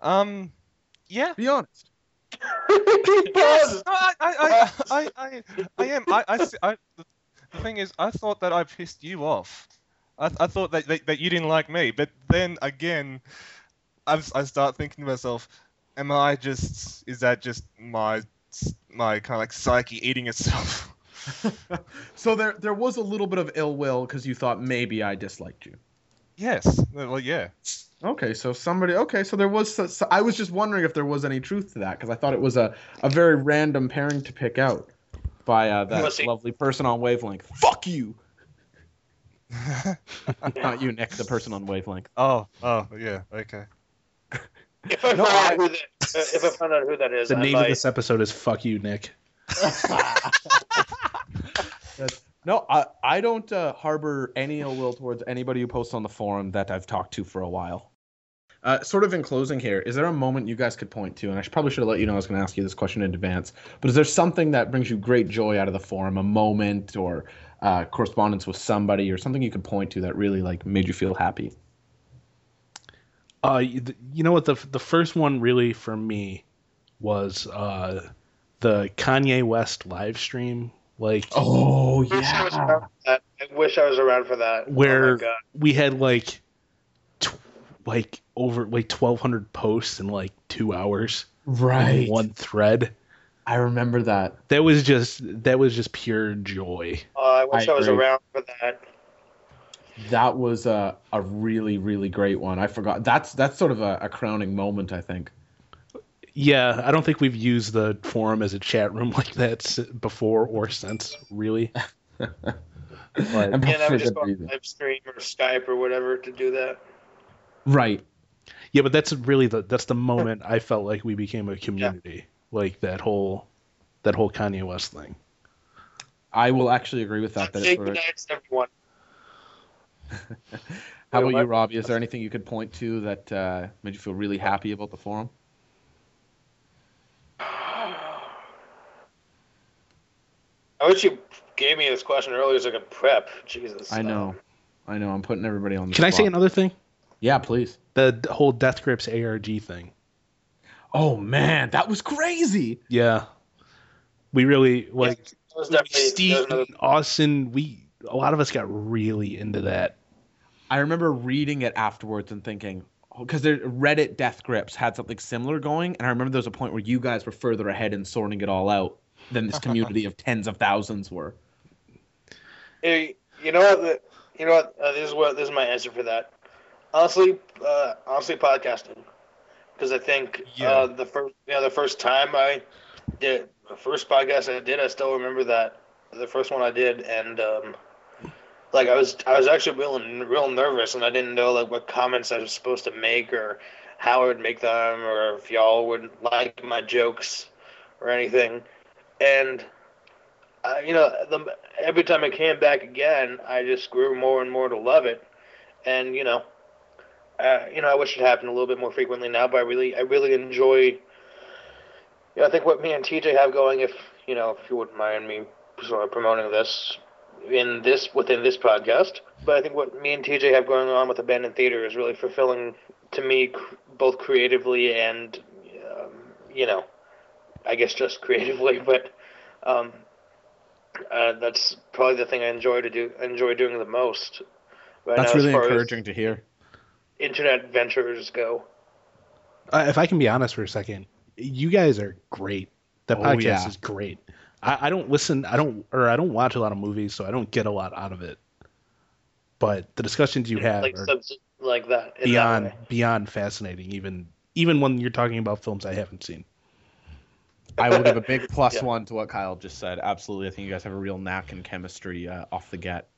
Um, yeah. Be honest. Pause. No, I, I, I, I, I, I am. I, I, s- I- the thing is, I thought that I pissed you off. I, I thought that, that, that you didn't like me. But then again, I, I start thinking to myself, am I just, is that just my, my kind of like psyche eating itself? so there there was a little bit of ill will because you thought maybe I disliked you. yes. Well, yeah. Okay, so somebody. Okay, so there was. So, so I was just wondering if there was any truth to that because I thought it was a, a very random pairing to pick out by uh, that Pussy. lovely person on wavelength. Fuck you. Not you, Nick, the person on wavelength. Oh, oh, yeah. Okay. If I No, find I- out who that, uh, if I find out who that is, The I name might. of this episode is Fuck You, Nick. That's- no, I I don't uh, harbor any ill will towards anybody who posts on the forum that I've talked to for a while. Uh, sort of in closing here, is there a moment you guys could point to? And I should, probably should have let you know I was going to ask you this question in advance. But is there something that brings you great joy out of the forum, a moment or uh, correspondence with somebody, or something you could point to that really like made you feel happy? Uh, you, you know what? The the first one really for me was uh, the Kanye West live stream. Like Oh I wish I was around for that. I wish I was around for that. Oh Where- oh we had like, tw- like over like twelve hundred posts in like two hours. in right. One thread. I remember that. That was just that was just pure joy. Oh, I wish I I, was agree. around for that. That was a, a really really great one. I forgot. That's that's sort of a, a crowning moment, I think. Yeah, I don't think we've used the forum as a chat room like that before or since, really. And And I for would just good go on live stream or Skype or whatever to do that. Right. Yeah, but that's really the that's the moment I felt like we became a community. Like that whole that whole Kanye West thing. I will actually agree with that. that Say it's sort of, night everyone. how about you. Robbie? Is there anything you could point to that uh, made you feel really happy about the forum? I wish you gave me this question earlier so I could prep. Jesus. I know, I know. I'm putting everybody on the Can I say another thing? Yeah, please. The whole Death Grips ARG thing. Oh man, that was crazy. Yeah. We really like That was Steve another, and Austin, we a lot of us got really into that. I remember reading it afterwards and thinking, oh, because Reddit Death Grips had something similar going, and I remember there was a point where you guys were further ahead in sorting it all out than this community of tens of thousands were. Hey, you know what? The, you know what? Uh, this is what this is my answer for that. Honestly, uh, honestly, podcasting, because I think Yeah. uh, the first, you know, the first time I did the first podcast I did, I still remember that the first one I did, and um, like I was, I was actually real, real nervous, and I didn't know like what comments I was supposed to make or how I would make them, or if y'all would like my jokes or anything, and uh, you know, the, every time I came back again, I just grew more and more to love it. And you know, uh, you know, I wish it happened a little bit more frequently now, but I really, I really enjoy. You know, I think what me and TJ have going, if you know, if you wouldn't mind me sort of promoting this in this within this podcast, but I think what me and TJ have going on with Abandoned Theater is really fulfilling to me, both creatively and, um, you know, I guess just creatively, but. Um, uh, that's probably the thing I enjoy to do. Enjoy doing the most. Right That's now, really encouraging to hear. internet ventures go. Uh, if I can be honest for a second, you guys are great. The Oh, podcast yeah. is great. I, I don't listen. I don't or I don't watch a lot of movies, so I don't get a lot out of it. But the discussions you have like are subs- like that. in that beyond beyond fascinating. Even even when you're talking about films I haven't seen. I will give a big plus Yeah. one to what Kyle just said. Absolutely, I think you guys have a real knack in chemistry uh, off the get.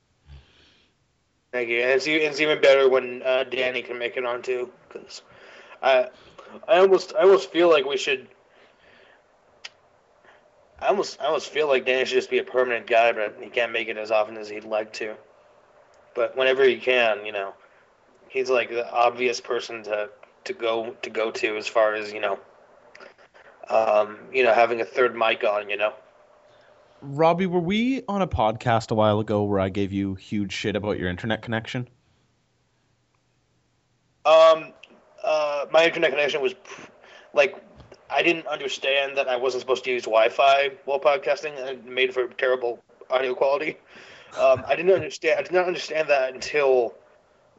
Thank you. And it's, it's even better when uh, Danny can make it on too, because I, I almost, I almost feel like we should. I almost, I almost feel like Danny should just be a permanent guy, but he can't make it as often as he'd like to. But whenever he can, you know, he's like the obvious person to to go to go to as far as you know. Um, you know, having a third mic on, you know. Robbie, were we on a podcast a while ago where I gave you huge shit about your internet connection? Um, uh, my internet connection was like I didn't understand that I wasn't supposed to use Wi-Fi while podcasting, and it made for terrible audio quality. Um, I didn't understand. I did not understand that until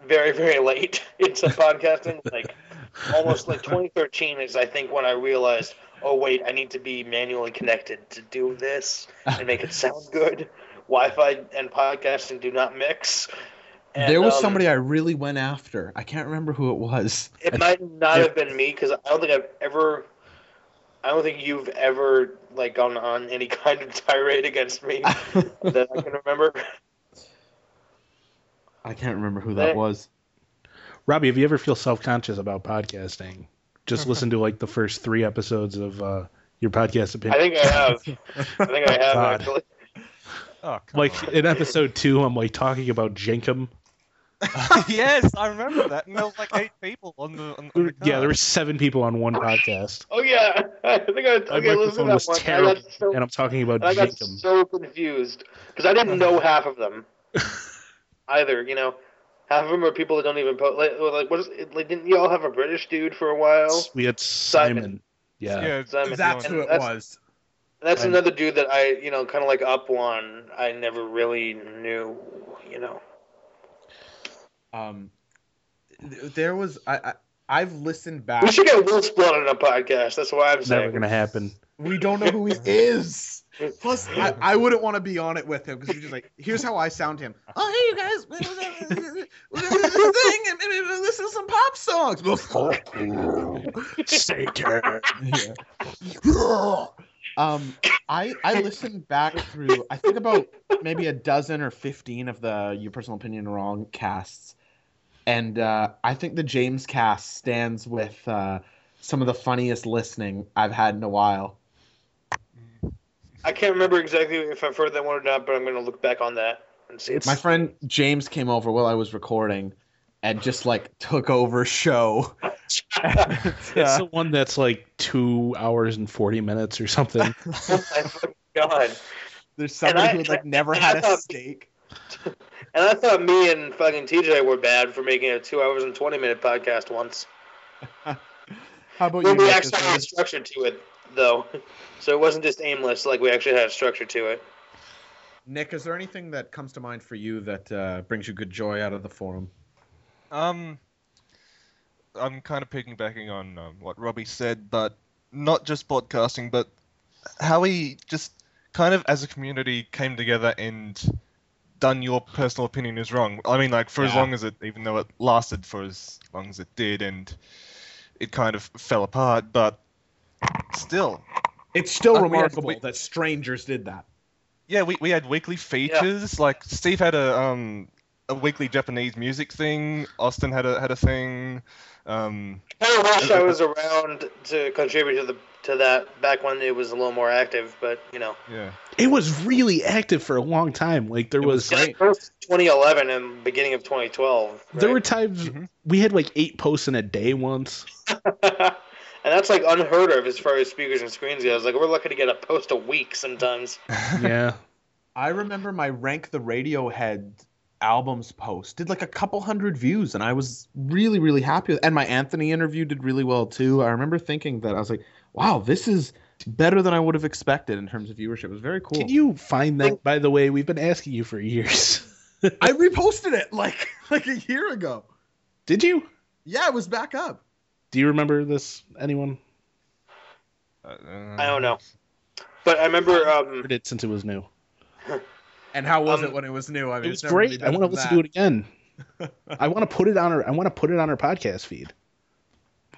very, very late into podcasting. Like almost like 2013 is I think when I realized, oh wait, I need to be manually connected to do this and make it sound good. Wi-Fi and podcasting do not mix. And, there was um, somebody I really went after. I can't remember who it was. It might not have been me because I don't think I've ever. I don't think you've ever like gone on any kind of tirade against me that I can remember. I can't remember who that was. Robbie, if you ever feel self conscious about podcasting, just listen to like the first three episodes of uh, your podcast opinion. I think I have. I think I have God. actually. Oh, Like on. in episode two, I'm like talking about jenkem. yes, I remember that. And there was like eight people on the. On, on the Yeah, cast. there were seven people on one podcast. Oh yeah, I think I. My Okay, listen to microphone that was one. I terrible, got so, and I'm talking about and I got jenkem. so confused because I didn't know half of them either. You know, half of them are people that don't even post. Like, like what is? It, like, didn't you all have a British dude for a while? We had Simon. Simon. Yeah. Yeah, Simon. That's And who it that's- was. That's And- another dude that I, you know, kind of like up one. I never really knew, you know. Um, there was I, I I've listened back. We should get Will Split on a podcast. That's why I'm saying. Never gonna happen. We don't know who he is. Plus, I, I wouldn't want to be on it with him because he's just like, here's how I sound to him. Oh, hey, you guys, we're gonna this thing and maybe listen to some pop songs. Satan. Yeah. um, I I listened back through I think about maybe a dozen or fifteen of the Your Personal Opinion Wrong casts, and uh, I think the James cast stands with uh, some of the funniest listening I've had in a while. I can't remember exactly if I've heard that one or not, but I'm going to look back on that and see. It's... My friend James came over while I was recording, and just like took over show. It's the one that's like two hours and forty minutes or something. oh my god! There's somebody I- who like never had a thought- steak. And I thought me and fucking TJ were bad for making a two hours and twenty minute podcast once. How about When you? we Nick? actually Is had there- a structure to it, though, so it wasn't just aimless. Like we actually had a structure to it. Nick, is there anything that comes to mind for you that uh, brings you good joy out of the forum? Um, I'm kind of piggybacking on um, what Robbie said, but not just podcasting, but how we just kind of as a community came together and done your personal opinion is wrong. I mean, like for as long as it, even though it lasted for as long as it did, and it kind of fell apart, but still, It's still Uh, we had- remarkable we- that strangers did that. yeah, we, we had weekly features. Like Steve had a um a weekly Japanese music thing. Austin had a had a thing. Um, kind of wish I was around to contribute to the to that back when it was a little more active, but you know, yeah. It was really active for a long time. Like there It was was, great. First 2011 and beginning of 2012. there were right? times Mhm. we had like eight posts in a day once. and that's like unheard of as far as speakers and screens go goes. Like we're lucky to get a post a week sometimes. Yeah. I remember my rank the Radiohead albums post did like a couple hundred views, and I was really really happy. with And my Anthony interview did really well too. I remember thinking that I was like, "Wow, this is better than I would have expected in terms of viewership." It was very cool. Can you find that? Oh. By the way, we've been asking you for years. I reposted it like like a year ago. Did you? Yeah, it was back up. Do you remember this? Anyone? Uh, I don't know. But I remember um, Heard it since it was new. And how was Um, it when it was new? I mean, It was it's never really great. I want to than listen to it again. I want to put it on her. I want to put it on our podcast feed.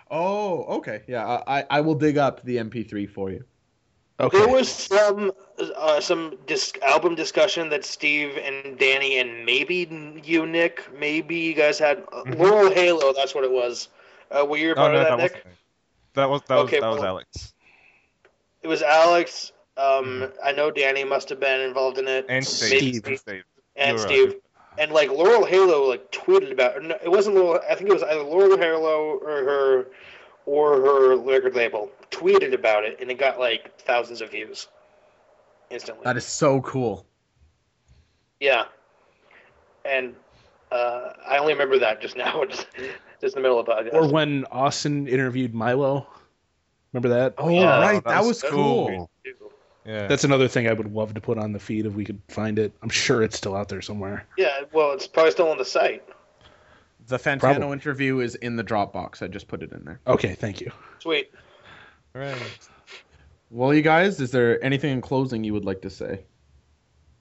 Oh, okay. Yeah, I I- I will dig up the MP3 for you. Okay. there was some uh, some dis- album discussion that Steve and Danny and maybe you Nick, maybe you guys had uh, Mhm. Laurel Halo. That's what it was. Uh, were you a Oh no, of that, that Nick? wasn't. That was that Okay, was that was well- Alex It was Alex. Um, I know Danny must have been involved in it, and Steve. Steve. Steve. and You're Steve. And like Laurel Halo, like tweeted about. no, It wasn't Laurel. I think it was either Laurel Halo or her, or her record label tweeted about it, and it got like thousands of views instantly. That is so cool. Yeah. And uh, I only remember that just now, just, just in the middle of the podcast. Or when Austin interviewed Milo. Remember that? Oh, yeah, right. that That, was was That's cool. Yeah. That's another thing I would love to put on the feed if we could find it. I'm sure it's still out there somewhere. Yeah, well, it's probably still on the site. The Fantano Probably. interview is in the Dropbox. I just put it in there. Okay, thank you. Sweet. All right. Well, you guys, is there anything in closing you would like to say?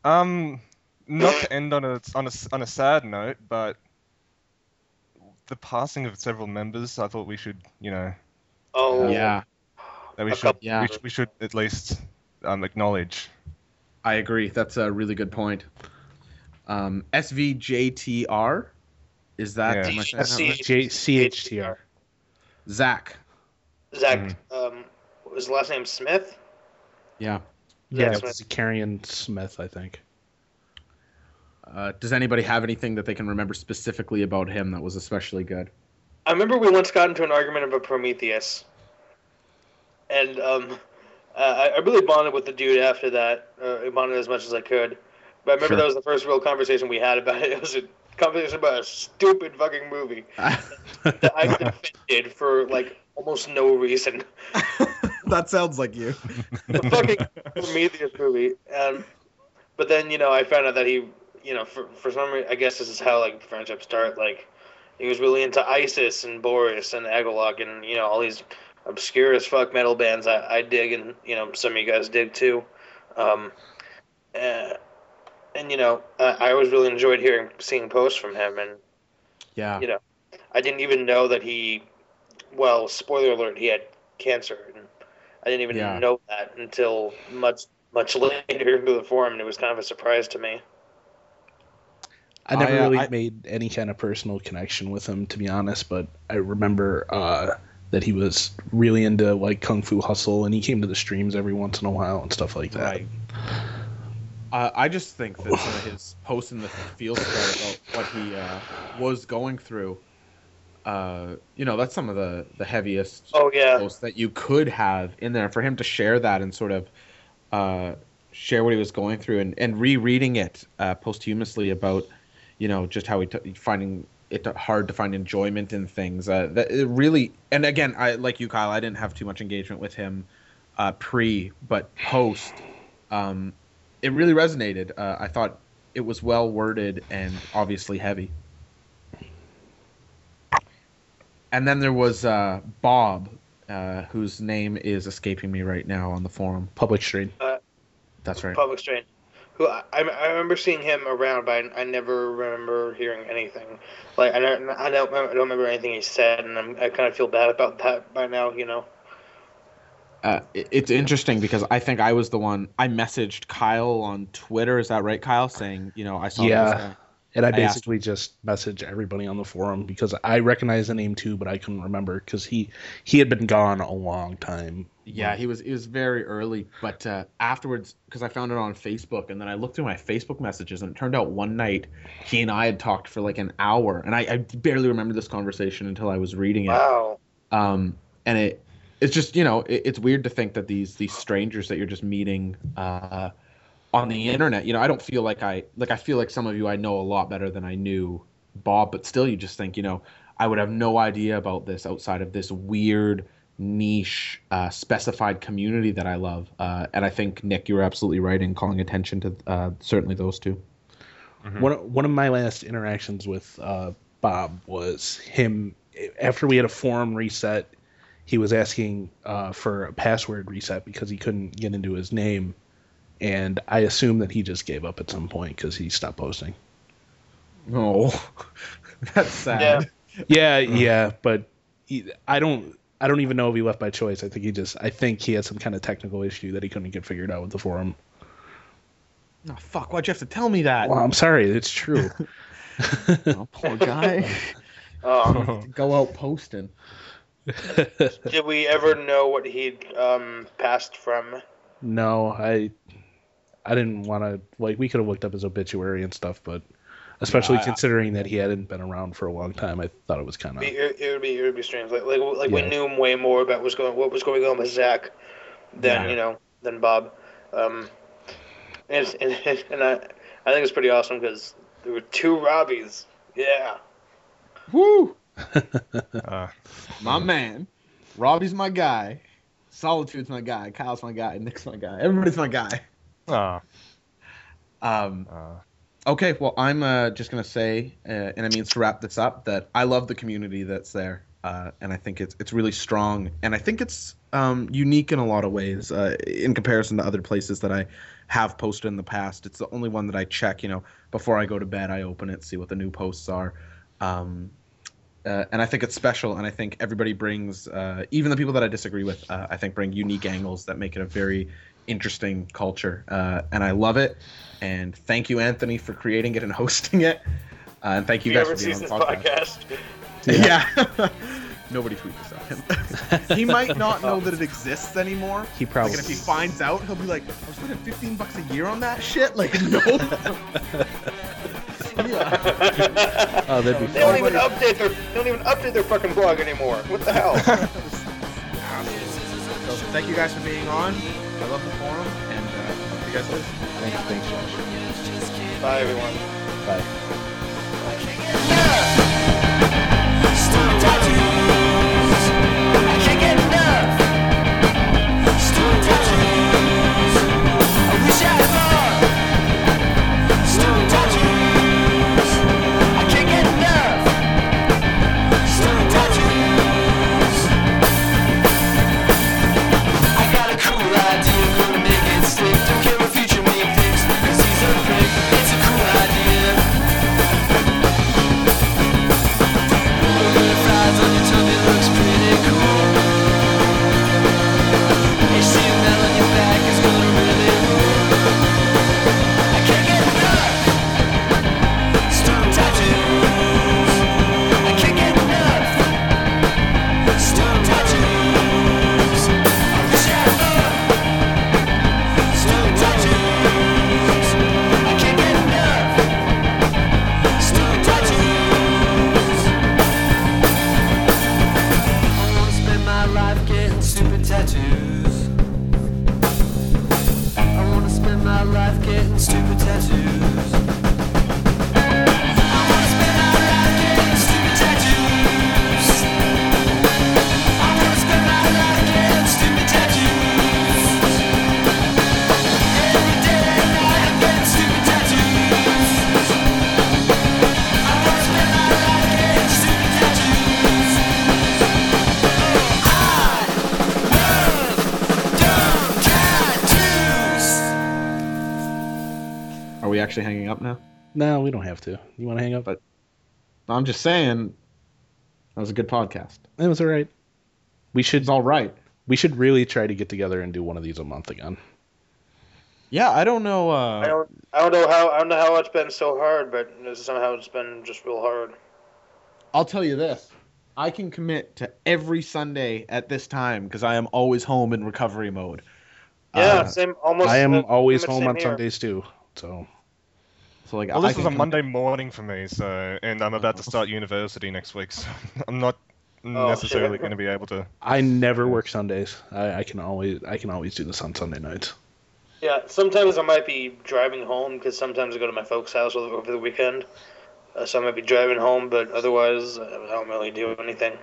Um, not to end on a on a s- on a sad note, but the passing of several members, I thought we should, you know, Oh, Yeah, that we A should couple- Yeah. we, sh- we should at least um, acknowledge. I agree. That's a really good point. Um, SVJTR, is that Yeah. am I saying that See- right? J- CHTR. Zach? Zach, Mm-hmm. um, what was his last name Smith? Yeah. Yeah, Yeah, Smith. it's Carrion Smith, I think. Uh, does anybody have anything that they can remember specifically about him that was especially good? I remember we once got into an argument about Prometheus, and um, uh, I, I really bonded with the dude after that. Uh, I bonded as much as I could, but I remember Sure. that was the first real conversation we had about it. It was a conversation about a stupid fucking movie that I defended for like almost no reason. that sounds like you. the fucking Prometheus movie. Um, but then you know I found out that he, you know, for for some reason, I guess this is how like friendships start. Like he was really into ISIS and Boris and Agalloch and you know all these obscure as fuck metal bands I, I dig and you know some of you guys dig too. Um, uh, and you know I, I always really enjoyed hearing seeing posts from him and Yeah. you know I didn't even know that he, well, spoiler alert, he had cancer. And I didn't even Yeah. know that until much, much later through the forum, and it was kind of a surprise to me. I never I, uh, really I- made any kind of personal connection with him, to be honest. But I remember uh, that he was really into like Kung Fu Hustle, and he came to the streams every once in a while and stuff like that. Right. Uh, I just think that some of his posts in the field thread about what he uh, was going through, uh, you know, that's some of the, the heaviest Oh yeah, posts that you could have in there. For him to share that and sort of uh, share what he was going through and, and rereading it uh, posthumously about, you know, just how he t- finding it hard to find enjoyment in things. Uh, that it really, and again, I like you, Kyle. I didn't have too much engagement with him uh, pre, but post, um, it really resonated. Uh, I thought it was well worded and obviously heavy. And then there was uh, Bob, uh, whose name is escaping me right now on the forum. Public stream. That's right. Public Strain. Who I, I remember seeing him around, but I, I never remember hearing anything. Like I don't, I don't, remember, I don't remember anything he said, and I'm, I kind of feel bad about that by now. You know. Uh, it's interesting because I think I was the one. I messaged Kyle on Twitter. Is that right, Kyle? Saying, you know, I saw Yeah. This guy. And I I basically just messaged everybody on the forum because I recognize the name too, but I couldn't remember because he he had been gone a long time. Yeah, he was. He was very early, but uh, afterwards, because I found it on Facebook, and then I looked through my Facebook messages, and it turned out one night he and I had talked for like an hour, and I, I barely remember this conversation until I was reading it. Wow. um, and it it's just you know it, it's weird to think that these these strangers that you're just meeting uh, on the internet you know i don't feel like i like i feel like some of you i know a lot better than i knew bob but still you just think you know i would have no idea about this outside of this weird niche uh, specified community that i love. Uh, and i think nick you're absolutely right in calling attention to uh, certainly those two. One of- one of my last interactions with uh, Bob was him after we had a forum reset, he was asking uh, for a password reset because he couldn't get into his name, and I assume that he just gave up at some point because he stopped posting. Oh, that's sad. Yeah. Yeah, yeah, but he, I don't. I don't even know if he left by choice. I think he just. I think he had some kind of technical issue that he couldn't get figured out with the forum. Oh, fuck! Why'd you have to tell me that? Well, I'm sorry. It's true. Oh, poor guy. Um, Go out posting. did we ever know what he'd um, passed from? no, I. I didn't want to like. We could have looked up his obituary and stuff, but especially Yeah, I- considering that he hadn't been around for a long time, I thought it was kind of. It, it, it would be it would be strange. Like like, like we Yeah. knew way more about what's going what was going on with Zach than Yeah. you know than Bob. Um, and and, and I I think it's pretty awesome because there were two Robbies. Yeah. Woo! Uh, My man. Robbie's my guy. Solitude's my guy. Kyle's my guy. Nick's my guy. Everybody's my guy. Ah, Um, ah. okay, well, I'm uh, just going to say, uh, and I mean to wrap this up, that I love the community that's there. Uh, and I think it's it's really strong, and I think it's um, unique in a lot of ways uh, in comparison to other places that I have posted in the past. It's the only one that I check, you know, before I go to bed. I open it, see what the new posts are, um, uh, and I think it's special. And I think everybody brings, uh, even the people that I disagree with, uh, I think bring unique angles that make it a very interesting culture, uh, and I love it. And thank you, Anthony, for creating it and hosting it. Uh, and thank you If guys for being on the podcast. podcast, Yeah. Nobody tweet this at him. he might not know that it exists anymore. He Like, probably. and if he finds out, he'll be like, "I was spending 15 bucks a year on that shit." Like, no. Yeah. oh, that'd be they don't even update their they don't even update their fucking blog anymore. What the hell? So, thank you guys for being on. I love the forum, and uh, see you guys later. Thanks, thanks, Josh. Bye everyone. Bye. It's up now? No, we don't have to. You want to hang up? But- I'm just saying. That was a good podcast. It was all right. We should It's all right. we should really try to get together and do one of these a month again. Yeah, I don't know. Uh, I don't I don't know how I don't know how it's been so hard, but somehow it's been just real hard. I'll tell you this. I can commit to every Sunday at this time because I am always home in recovery mode. Yeah, Uh, same almost. I am always home on here. Sundays too. So So like, Well, this can was a com- Monday morning for me, so and I'm about to start university next week, so I'm not necessarily shit. going to be able to. I never work Sundays. I, I can always I can always do this on Sunday nights. Yeah, sometimes I might be driving home because sometimes I go to my folks' house over over the weekend. Uh, so I might be driving home, but otherwise I don't really do anything.